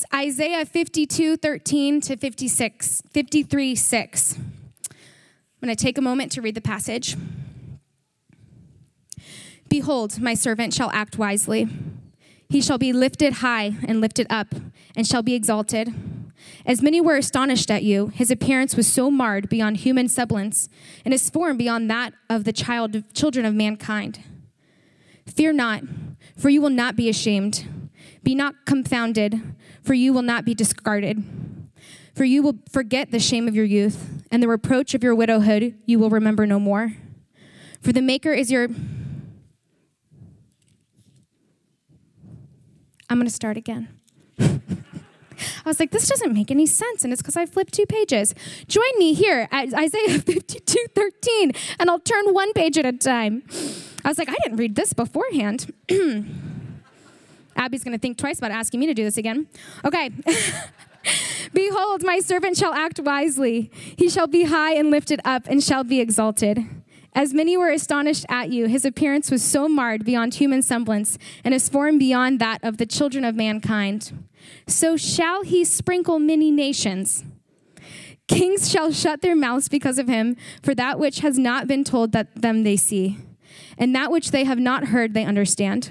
It's Isaiah 52, 13 to 56, 53, 6. I'm going to take a moment to read the passage. Behold, my servant shall act wisely. He shall be lifted high and lifted up, and shall be exalted. As many were astonished at you, his appearance was so marred beyond human semblance, and his form beyond that of the child, children of mankind. Fear not, for you will not be ashamed. Be not confounded, for you will not be discarded. For you will forget the shame of your youth, and the reproach of your widowhood you will remember no more. For the Maker is your I'm going to start again. I was like, this doesn't make any sense. And it's because I flipped two pages. Join me here at Isaiah 52 13, and I'll turn one page at a time. I was like, I didn't read this beforehand. Abby's going to think twice about asking me to do this again. Okay. Behold, my servant shall act wisely. He shall be high and lifted up and shall be exalted. As many were astonished at you, his appearance was so marred beyond human semblance, and his form beyond that of the children of mankind. So shall he sprinkle many nations. Kings shall shut their mouths because of him, for that which has not been told that them they see, and that which they have not heard they understand.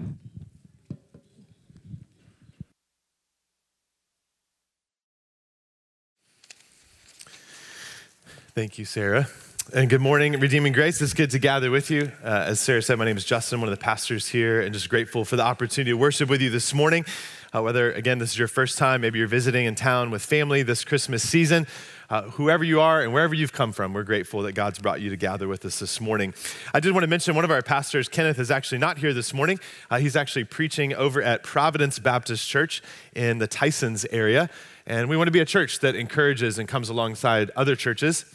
Thank you, Sarah. And good morning, Redeeming Grace. It's good to gather with you. Uh, as Sarah said, my name is Justin, one of the pastors here, and just grateful for the opportunity to worship with you this morning. Uh, whether, again, this is your first time, maybe you're visiting in town with family this Christmas season, uh, whoever you are and wherever you've come from, we're grateful that God's brought you to gather with us this morning. I did want to mention one of our pastors, Kenneth, is actually not here this morning. Uh, he's actually preaching over at Providence Baptist Church in the Tysons area. And we want to be a church that encourages and comes alongside other churches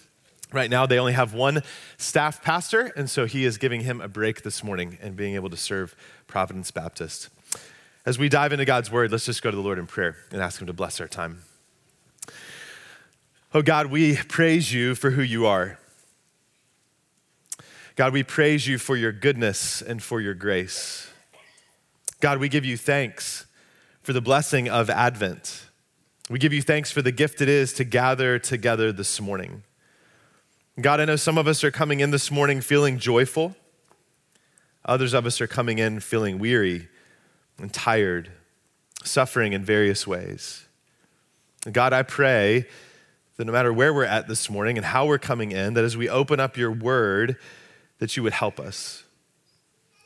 Right now, they only have one staff pastor, and so he is giving him a break this morning and being able to serve Providence Baptist. As we dive into God's word, let's just go to the Lord in prayer and ask him to bless our time. Oh God, we praise you for who you are. God, we praise you for your goodness and for your grace. God, we give you thanks for the blessing of Advent. We give you thanks for the gift it is to gather together this morning. God, I know some of us are coming in this morning feeling joyful. Others of us are coming in feeling weary and tired, suffering in various ways. God, I pray that no matter where we're at this morning and how we're coming in, that as we open up your word, that you would help us.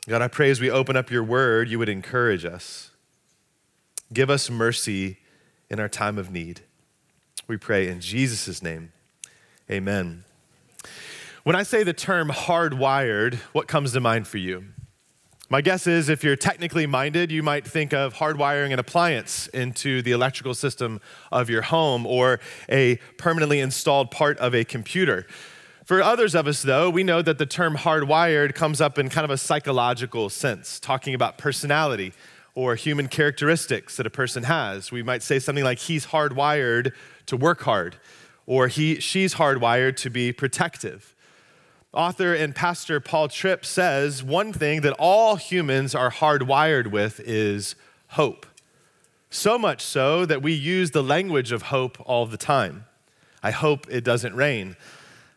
God, I pray as we open up your word, you would encourage us. Give us mercy in our time of need. We pray in Jesus' name. Amen. When I say the term hardwired, what comes to mind for you? My guess is if you're technically minded, you might think of hardwiring an appliance into the electrical system of your home or a permanently installed part of a computer. For others of us, though, we know that the term hardwired comes up in kind of a psychological sense, talking about personality or human characteristics that a person has. We might say something like, he's hardwired to work hard, or he, she's hardwired to be protective. Author and pastor Paul Tripp says one thing that all humans are hardwired with is hope. So much so that we use the language of hope all the time. I hope it doesn't rain.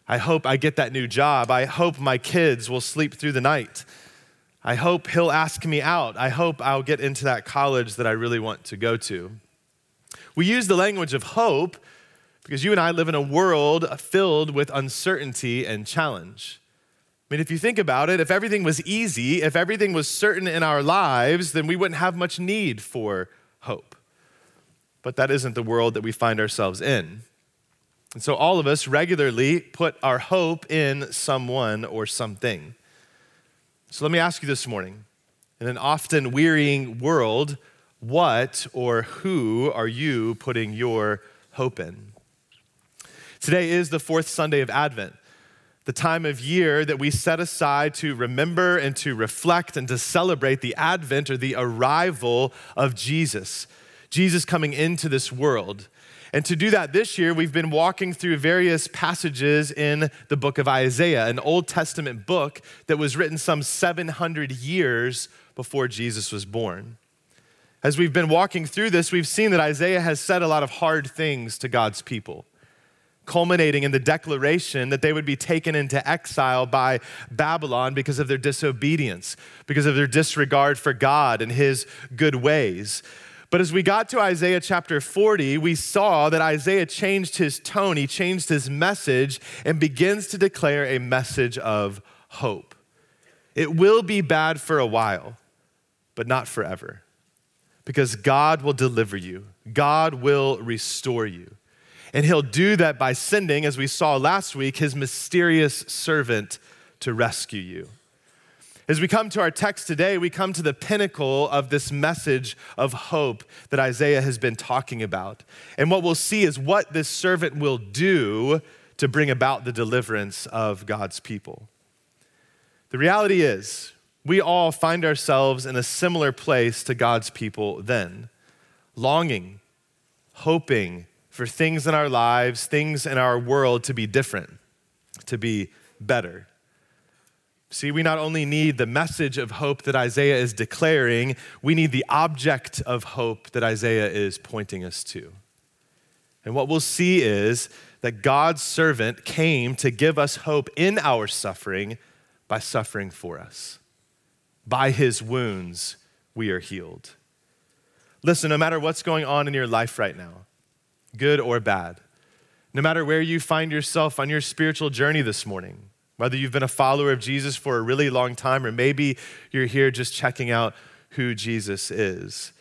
I hope I get that new job. I hope my kids will sleep through the night. I hope he'll ask me out. I hope I'll get into that college that I really want to go to. We use the language of hope because you and I live in a world filled with uncertainty and challenge. I mean, if you think about it, if everything was easy, if everything was certain in our lives, then we wouldn't have much need for hope. But that isn't the world that we find ourselves in. And so all of us regularly put our hope in someone or something. So let me ask you this morning in an often wearying world, what or who are you putting your hope in? Today is the fourth Sunday of Advent, the time of year that we set aside to remember and to reflect and to celebrate the advent or the arrival of Jesus, Jesus coming into this world. And to do that this year, we've been walking through various passages in the book of Isaiah, an Old Testament book that was written some 700 years before Jesus was born. As we've been walking through this, we've seen that Isaiah has said a lot of hard things to God's people, culminating in the declaration that they would be taken into exile by Babylon because of their disobedience, because of their disregard for God and his good ways. But as we got to Isaiah chapter 40, we saw that Isaiah changed his tone, he changed his message, and begins to declare a message of hope. It will be bad for a while, but not forever. Because God will deliver you, God will restore you. And he'll do that by sending, as we saw last week, his mysterious servant to rescue you. As we come to our text today, we come to the pinnacle of this message of hope that Isaiah has been talking about. And what we'll see is what this servant will do to bring about the deliverance of God's people. The reality is, we all find ourselves in a similar place to God's people then, longing, hoping for things in our lives, things in our world to be different, to be better. See, we not only need the message of hope that Isaiah is declaring, we need the object of hope that Isaiah is pointing us to. And what we'll see is that God's servant came to give us hope in our suffering by suffering for us. By his wounds, we are healed. Listen, no matter what's going on in your life right now, good or bad, no matter where you find yourself on your spiritual journey this morning, whether you've been a follower of Jesus for a really long time, or maybe you're here just checking out who Jesus is.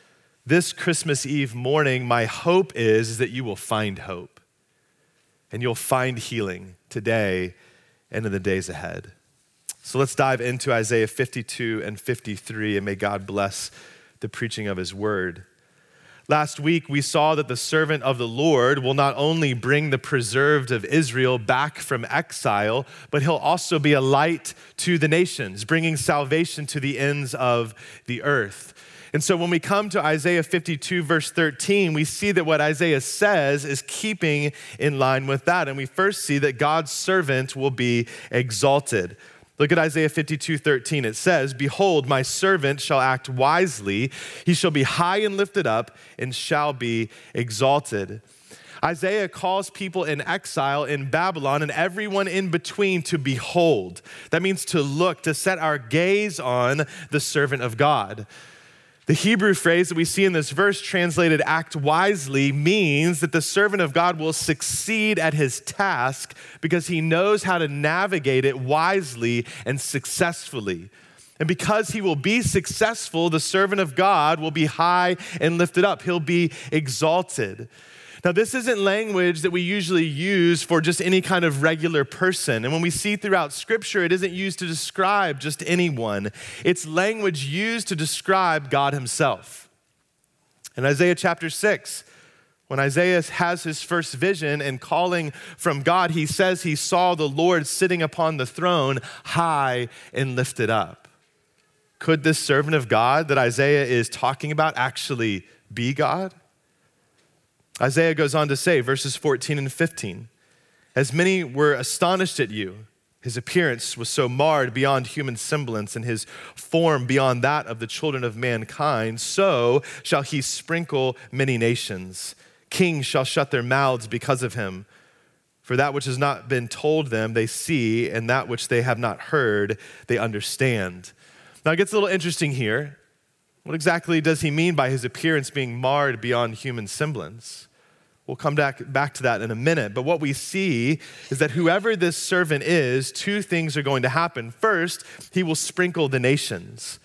This Christmas Eve morning, my hope is, is that you will find hope and you'll find healing today and in the days ahead. So let's dive into Isaiah 52 and 53, and may God bless the preaching of his word. Last week, we saw that the servant of the Lord will not only bring the preserved of Israel back from exile, but he'll also be a light to the nations, bringing salvation to the ends of the earth. And so when we come to Isaiah 52, verse 13, we see that what Isaiah says is keeping in line with that. And we first see that God's servant will be exalted. Look at Isaiah 52 13. It says, Behold, my servant shall act wisely. He shall be high and lifted up and shall be exalted. Isaiah calls people in exile in Babylon and everyone in between to behold. That means to look, to set our gaze on the servant of God. The Hebrew phrase that we see in this verse, translated act wisely, means that the servant of God will succeed at his task because he knows how to navigate it wisely and successfully. And because he will be successful, the servant of God will be high and lifted up, he'll be exalted. Now, this isn't language that we usually use for just any kind of regular person. And when we see throughout Scripture, it isn't used to describe just anyone, it's language used to describe God Himself. In Isaiah chapter 6, when Isaiah has his first vision and calling from God, he says he saw the Lord sitting upon the throne, high and lifted up. Could this servant of God that Isaiah is talking about actually be God? Isaiah goes on to say, verses 14 and 15, as many were astonished at you, his appearance was so marred beyond human semblance, and his form beyond that of the children of mankind, so shall he sprinkle many nations. Kings shall shut their mouths because of him. For that which has not been told them, they see, and that which they have not heard, they understand. Now it gets a little interesting here what exactly does he mean by his appearance being marred beyond human semblance? We'll come back, back to that in a minute. But what we see is that whoever this servant is, two things are going to happen. First, he will sprinkle the nations.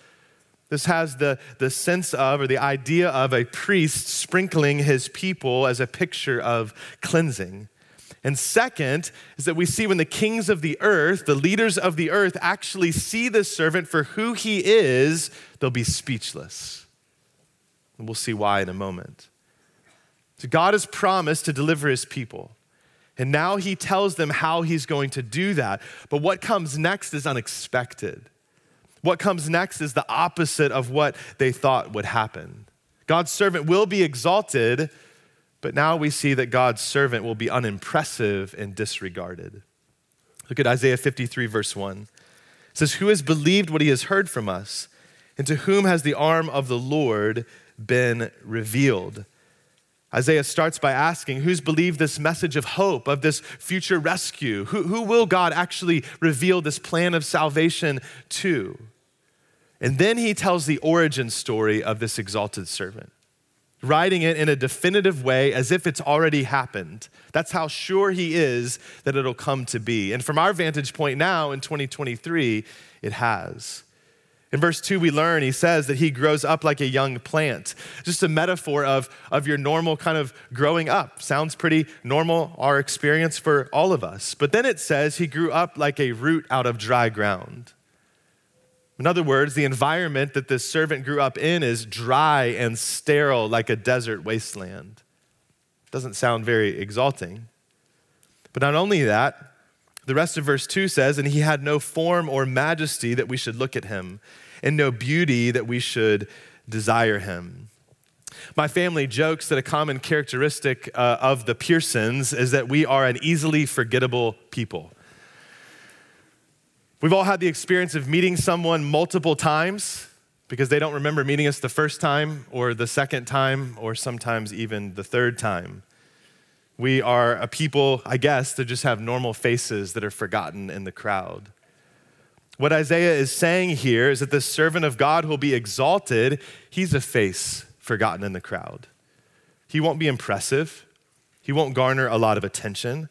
This has the, the sense of, or the idea of, a priest sprinkling his people as a picture of cleansing. And second is that we see when the kings of the earth, the leaders of the earth, actually see this servant for who he is, they'll be speechless. And we'll see why in a moment. So God has promised to deliver his people. And now he tells them how he's going to do that. But what comes next is unexpected. What comes next is the opposite of what they thought would happen. God's servant will be exalted, but now we see that God's servant will be unimpressive and disregarded. Look at Isaiah 53, verse 1. It says, Who has believed what he has heard from us? And to whom has the arm of the Lord been revealed? Isaiah starts by asking, Who's believed this message of hope, of this future rescue? Who, who will God actually reveal this plan of salvation to? And then he tells the origin story of this exalted servant writing it in a definitive way as if it's already happened. That's how sure he is that it'll come to be. And from our vantage point now in 2023, it has. In verse 2, we learn, he says that he grows up like a young plant. Just a metaphor of, of your normal kind of growing up. Sounds pretty normal, our experience for all of us. But then it says he grew up like a root out of dry ground. In other words, the environment that this servant grew up in is dry and sterile like a desert wasteland. Doesn't sound very exalting. But not only that, the rest of verse 2 says, And he had no form or majesty that we should look at him, and no beauty that we should desire him. My family jokes that a common characteristic uh, of the Pearsons is that we are an easily forgettable people. We've all had the experience of meeting someone multiple times because they don't remember meeting us the first time or the second time or sometimes even the third time. We are a people, I guess, that just have normal faces that are forgotten in the crowd. What Isaiah is saying here is that the servant of God who will be exalted, he's a face forgotten in the crowd. He won't be impressive, he won't garner a lot of attention.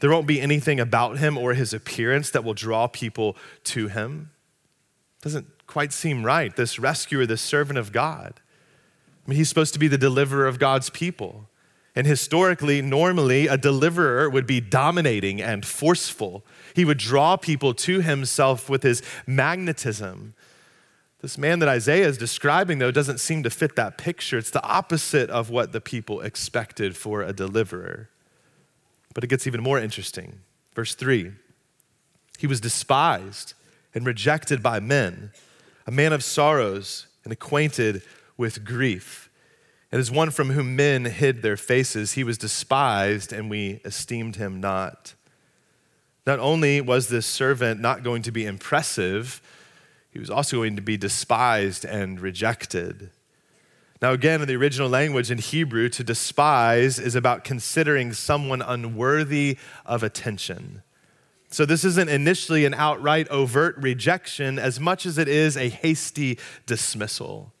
There won't be anything about him or his appearance that will draw people to him. Doesn't quite seem right. This rescuer, this servant of God. I mean, he's supposed to be the deliverer of God's people. And historically, normally, a deliverer would be dominating and forceful. He would draw people to himself with his magnetism. This man that Isaiah is describing, though, doesn't seem to fit that picture. It's the opposite of what the people expected for a deliverer. But it gets even more interesting. Verse 3 He was despised and rejected by men, a man of sorrows and acquainted with grief. And as one from whom men hid their faces, he was despised and we esteemed him not. Not only was this servant not going to be impressive, he was also going to be despised and rejected. Now, again, in the original language in Hebrew, to despise is about considering someone unworthy of attention. So, this isn't initially an outright overt rejection as much as it is a hasty dismissal.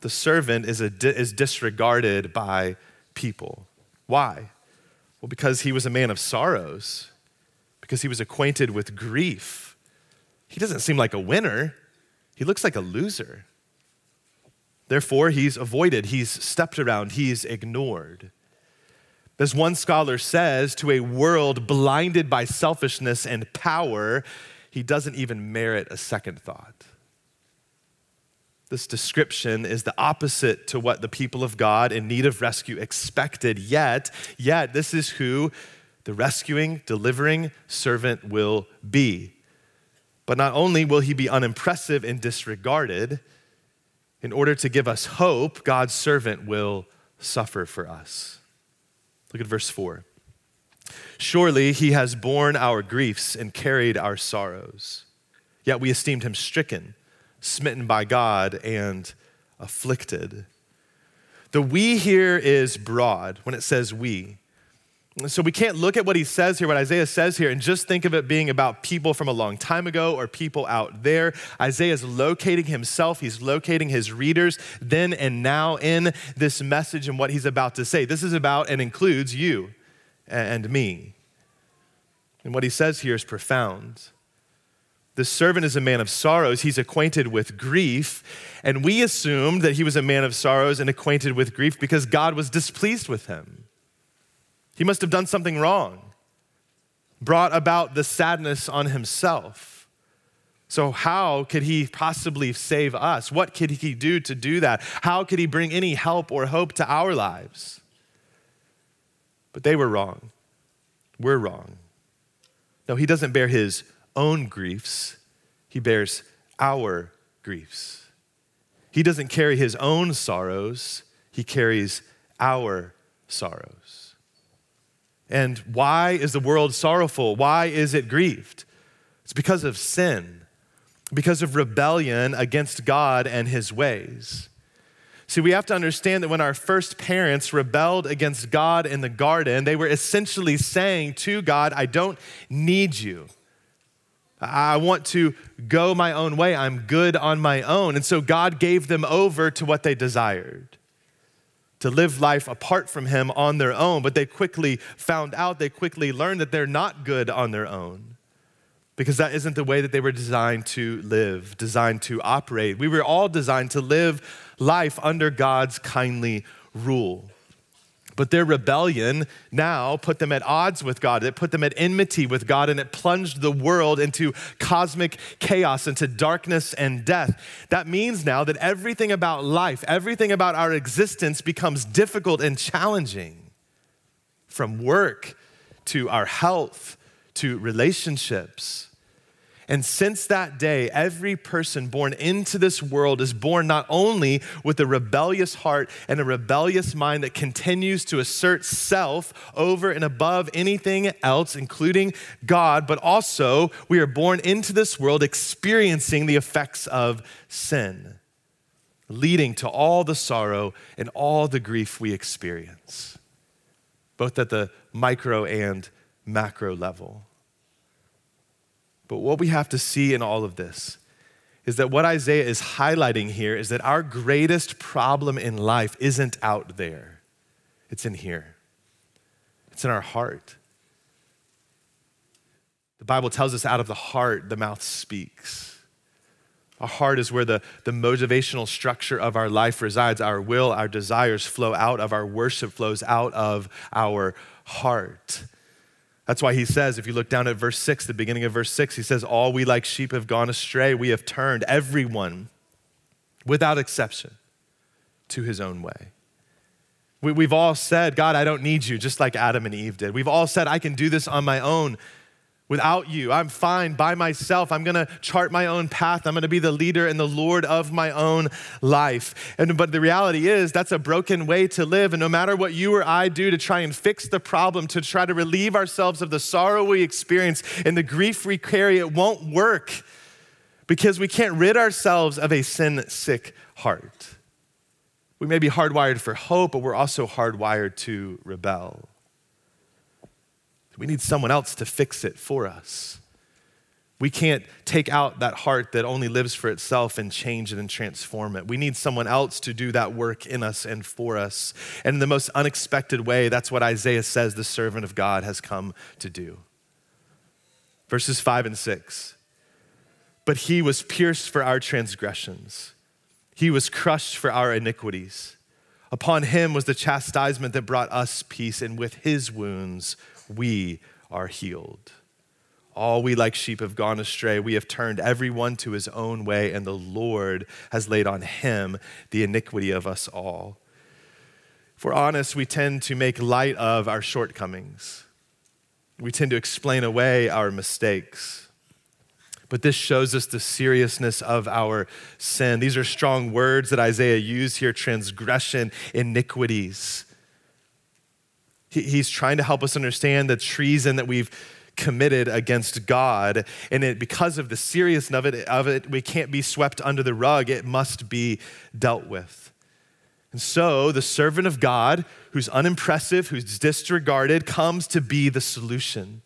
The servant is, a, is disregarded by people. Why? Well, because he was a man of sorrows, because he was acquainted with grief. He doesn't seem like a winner, he looks like a loser. Therefore, he's avoided, he's stepped around, he's ignored. As one scholar says, to a world blinded by selfishness and power, he doesn't even merit a second thought. This description is the opposite to what the people of God in need of rescue expected. Yet, yet this is who the rescuing, delivering servant will be. But not only will he be unimpressive and disregarded, in order to give us hope, God's servant will suffer for us. Look at verse 4. Surely he has borne our griefs and carried our sorrows. Yet we esteemed him stricken, smitten by God, and afflicted. The we here is broad when it says we. So we can't look at what he says here, what Isaiah says here, and just think of it being about people from a long time ago or people out there. Isaiah is locating himself, he's locating his readers then and now in this message and what he's about to say. This is about and includes you and me. And what he says here is profound. The servant is a man of sorrows. He's acquainted with grief. And we assumed that he was a man of sorrows and acquainted with grief because God was displeased with him. He must have done something wrong, brought about the sadness on himself. So, how could he possibly save us? What could he do to do that? How could he bring any help or hope to our lives? But they were wrong. We're wrong. No, he doesn't bear his own griefs, he bears our griefs. He doesn't carry his own sorrows, he carries our sorrows. And why is the world sorrowful? Why is it grieved? It's because of sin, because of rebellion against God and his ways. See, we have to understand that when our first parents rebelled against God in the garden, they were essentially saying to God, I don't need you. I want to go my own way. I'm good on my own. And so God gave them over to what they desired to live life apart from Him on their own, but they quickly found out, they quickly learned that they're not good on their own because that isn't the way that they were designed to live, designed to operate. We were all designed to live life under God's kindly rule. But their rebellion now put them at odds with God. It put them at enmity with God and it plunged the world into cosmic chaos, into darkness and death. That means now that everything about life, everything about our existence becomes difficult and challenging. From work to our health to relationships. And since that day, every person born into this world is born not only with a rebellious heart and a rebellious mind that continues to assert self over and above anything else, including God, but also we are born into this world experiencing the effects of sin, leading to all the sorrow and all the grief we experience, both at the micro and macro level. But what we have to see in all of this is that what Isaiah is highlighting here is that our greatest problem in life isn't out there, it's in here, it's in our heart. The Bible tells us out of the heart, the mouth speaks. Our heart is where the, the motivational structure of our life resides. Our will, our desires flow out of our worship, flows out of our heart. That's why he says, if you look down at verse 6, the beginning of verse 6, he says, All we like sheep have gone astray. We have turned everyone, without exception, to his own way. We, have all said, God, I don't need you, just like Adam and Eve did. We've all said, I can do this on my own without you. I'm fine by myself. I'm going to chart my own path. I'm going to be the leader and the Lord of my own life. And but the reality is that's a broken way to live and no matter what you or I do to try and fix the problem, to try to relieve ourselves of the sorrow we experience and the grief we carry, it won't work because we can't rid ourselves of a sin-sick heart. We may be hardwired for hope, but we're also hardwired to rebel. We need someone else to fix it for us. We can't take out that heart that only lives for itself and change it and transform it. We need someone else to do that work in us and for us. And in the most unexpected way, that's what Isaiah says the servant of God has come to do. Verses 5 and 6. But he was pierced for our transgressions, he was crushed for our iniquities. Upon him was the chastisement that brought us peace, and with his wounds we are healed. All we like sheep have gone astray. We have turned everyone to his own way, and the Lord has laid on him the iniquity of us all. If we're honest, we tend to make light of our shortcomings. We tend to explain away our mistakes. But this shows us the seriousness of our sin. These are strong words that Isaiah used here transgression, iniquities he's trying to help us understand the treason that we've committed against God. And it, because of the seriousness of it, of it, we can't be swept under the rug. It must be dealt with. And so the servant of God, who's unimpressive, who's disregarded, comes to be the solution.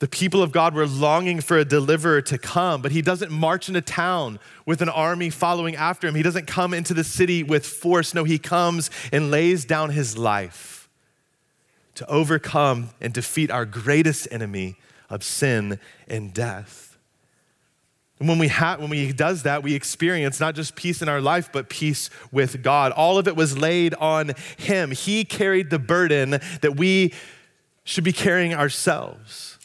The people of God were longing for a deliverer to come, but he doesn't march into town with an army following after him. He doesn't come into the city with force. No, he comes and lays down his life to overcome and defeat our greatest enemy of sin and death. And when we ha- when we does that, we experience not just peace in our life, but peace with God. All of it was laid on him. He carried the burden that we should be carrying ourselves.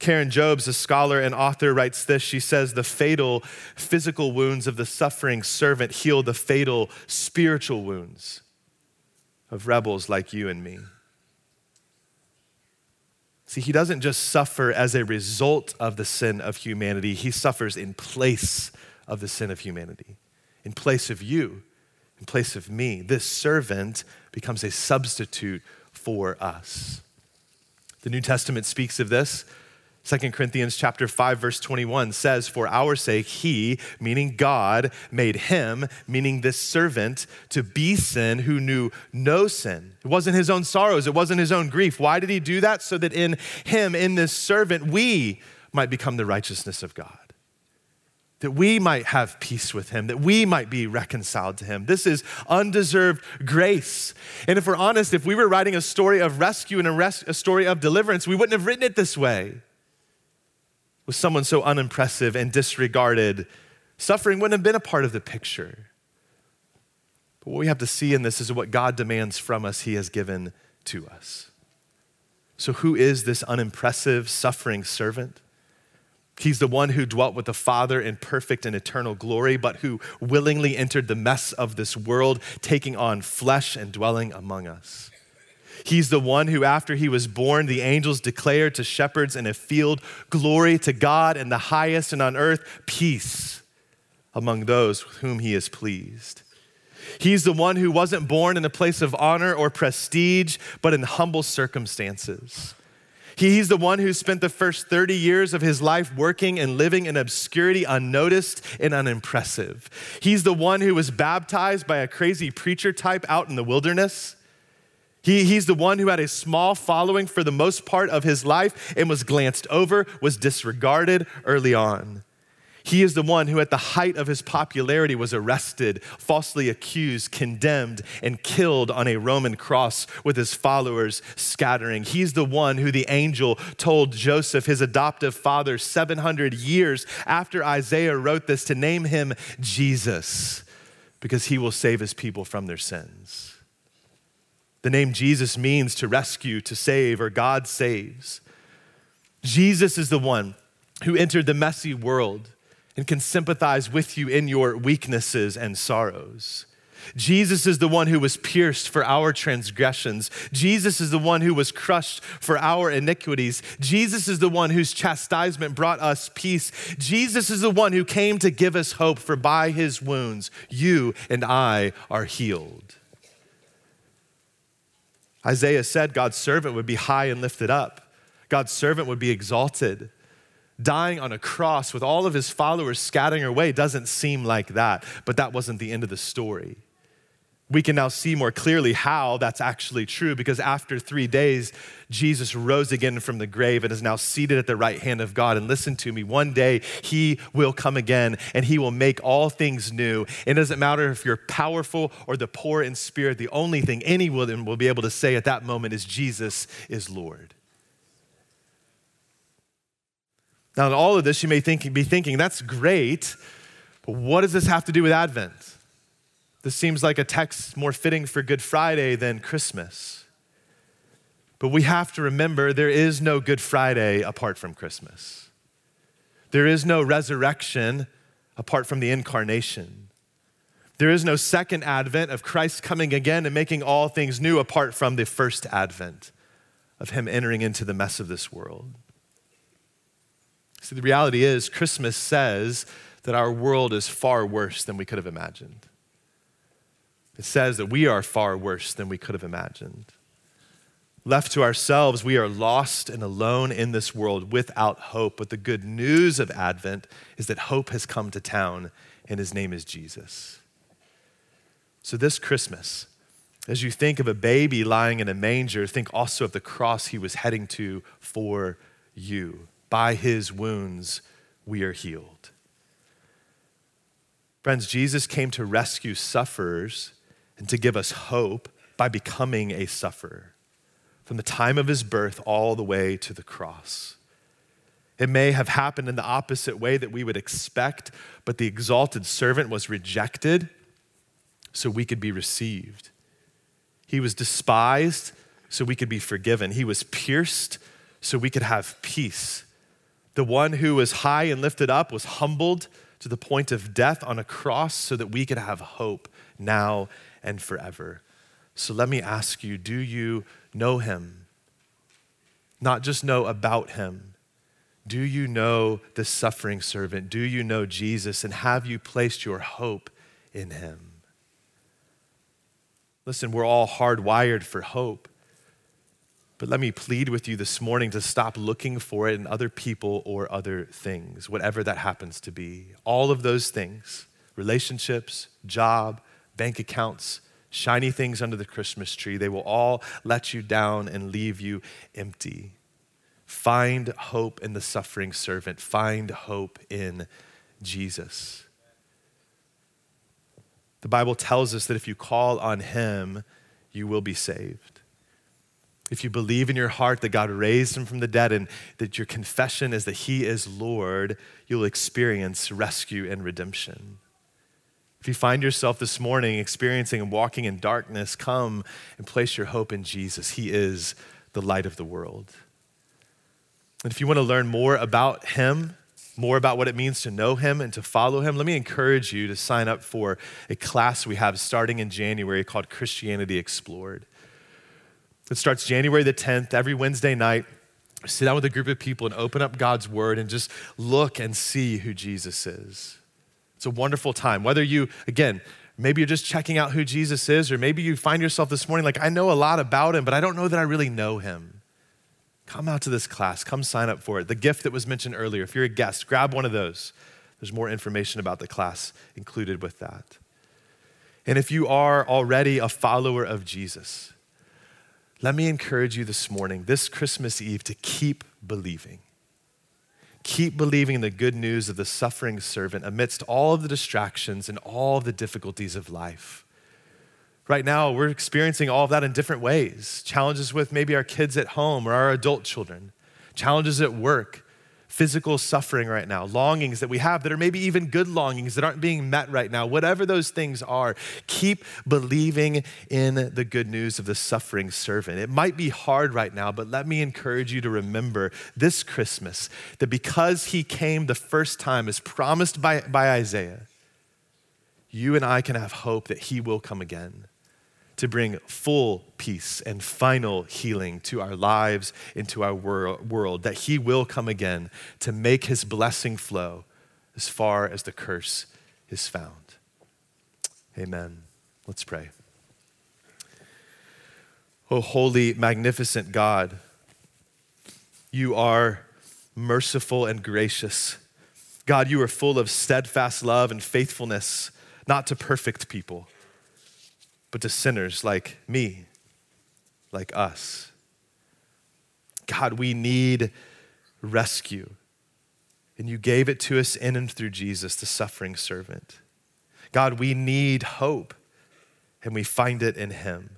Karen Jobes, a scholar and author, writes this. She says, The fatal physical wounds of the suffering servant heal the fatal spiritual wounds of rebels like you and me. See, he doesn't just suffer as a result of the sin of humanity, he suffers in place of the sin of humanity, in place of you, in place of me. This servant becomes a substitute for us. The New Testament speaks of this 2 Corinthians chapter 5 verse 21 says for our sake he meaning God made him meaning this servant to be sin who knew no sin. It wasn't his own sorrows, it wasn't his own grief. Why did he do that? So that in him in this servant we might become the righteousness of God. That we might have peace with him, that we might be reconciled to him. This is undeserved grace. And if we're honest, if we were writing a story of rescue and a, res- a story of deliverance, we wouldn't have written it this way with someone so unimpressive and disregarded, suffering wouldn't have been a part of the picture. But what we have to see in this is what God demands from us, He has given to us. So, who is this unimpressive, suffering servant? He's the one who dwelt with the Father in perfect and eternal glory, but who willingly entered the mess of this world, taking on flesh and dwelling among us. He's the one who, after he was born, the angels declared to shepherds in a field, Glory to God in the highest, and on earth, peace among those with whom he is pleased. He's the one who wasn't born in a place of honor or prestige, but in humble circumstances. He's the one who spent the first 30 years of his life working and living in obscurity, unnoticed and unimpressive. He's the one who was baptized by a crazy preacher type out in the wilderness. He, he's the one who had a small following for the most part of his life and was glanced over, was disregarded early on. He is the one who, at the height of his popularity, was arrested, falsely accused, condemned, and killed on a Roman cross with his followers scattering. He's the one who the angel told Joseph, his adoptive father, 700 years after Isaiah wrote this, to name him Jesus, because he will save his people from their sins. The name Jesus means to rescue, to save, or God saves. Jesus is the one who entered the messy world and can sympathize with you in your weaknesses and sorrows. Jesus is the one who was pierced for our transgressions. Jesus is the one who was crushed for our iniquities. Jesus is the one whose chastisement brought us peace. Jesus is the one who came to give us hope, for by his wounds, you and I are healed. Isaiah said God's servant would be high and lifted up, God's servant would be exalted. Dying on a cross with all of his followers scattering away doesn't seem like that, but that wasn't the end of the story we can now see more clearly how that's actually true because after three days, Jesus rose again from the grave and is now seated at the right hand of God. And listen to me, one day he will come again and he will make all things new. It doesn't matter if you're powerful or the poor in spirit, the only thing anyone will be able to say at that moment is Jesus is Lord. Now, in all of this, you may think, be thinking, that's great, but what does this have to do with Advent? This seems like a text more fitting for Good Friday than Christmas. But we have to remember there is no Good Friday apart from Christmas. There is no resurrection apart from the incarnation. There is no second advent of Christ coming again and making all things new apart from the first advent of Him entering into the mess of this world. See, the reality is, Christmas says that our world is far worse than we could have imagined. It says that we are far worse than we could have imagined. Left to ourselves, we are lost and alone in this world without hope. But the good news of Advent is that hope has come to town, and his name is Jesus. So, this Christmas, as you think of a baby lying in a manger, think also of the cross he was heading to for you. By his wounds, we are healed. Friends, Jesus came to rescue sufferers and to give us hope by becoming a sufferer from the time of his birth all the way to the cross. It may have happened in the opposite way that we would expect, but the exalted servant was rejected so we could be received. He was despised so we could be forgiven. He was pierced so we could have peace. The one who was high and lifted up was humbled to the point of death on a cross so that we could have hope now and forever. So let me ask you do you know him? Not just know about him. Do you know the suffering servant? Do you know Jesus? And have you placed your hope in him? Listen, we're all hardwired for hope. But let me plead with you this morning to stop looking for it in other people or other things, whatever that happens to be. All of those things relationships, job, bank accounts, shiny things under the Christmas tree they will all let you down and leave you empty. Find hope in the suffering servant, find hope in Jesus. The Bible tells us that if you call on him, you will be saved. If you believe in your heart that God raised him from the dead and that your confession is that he is Lord, you'll experience rescue and redemption. If you find yourself this morning experiencing and walking in darkness, come and place your hope in Jesus. He is the light of the world. And if you want to learn more about him, more about what it means to know him and to follow him, let me encourage you to sign up for a class we have starting in January called Christianity Explored. It starts January the 10th, every Wednesday night. Sit down with a group of people and open up God's word and just look and see who Jesus is. It's a wonderful time. Whether you, again, maybe you're just checking out who Jesus is, or maybe you find yourself this morning like, I know a lot about him, but I don't know that I really know him. Come out to this class. Come sign up for it. The gift that was mentioned earlier, if you're a guest, grab one of those. There's more information about the class included with that. And if you are already a follower of Jesus, let me encourage you this morning, this Christmas Eve, to keep believing. Keep believing in the good news of the suffering servant amidst all of the distractions and all the difficulties of life. Right now, we're experiencing all of that in different ways. Challenges with maybe our kids at home or our adult children, challenges at work, physical suffering right now, longings that we have that are maybe even good longings that aren't being met right now. Whatever those things are, keep believing in the good news of the suffering servant. It might be hard right now, but let me encourage you to remember this Christmas that because he came the first time, as promised by, by Isaiah, you and I can have hope that he will come again to bring full peace and final healing to our lives and to our wor- world, that He will come again to make His blessing flow as far as the curse is found. Amen. Let's pray. Oh, holy, magnificent God, you are merciful and gracious. God, you are full of steadfast love and faithfulness, not to perfect people but to sinners like me, like us. God, we need rescue. And you gave it to us in and through Jesus, the suffering servant. God, we need hope, and we find it in him.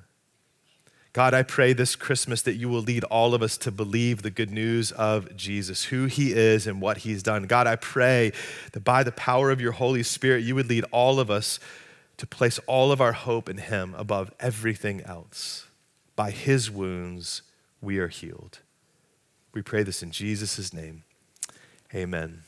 God, I pray this Christmas that you will lead all of us to believe the good news of Jesus, who he is and what he's done. God, I pray that by the power of your Holy Spirit, you would lead all of us to place all of our hope in Him above everything else. By His wounds, we are healed. We pray this in Jesus' name. Amen.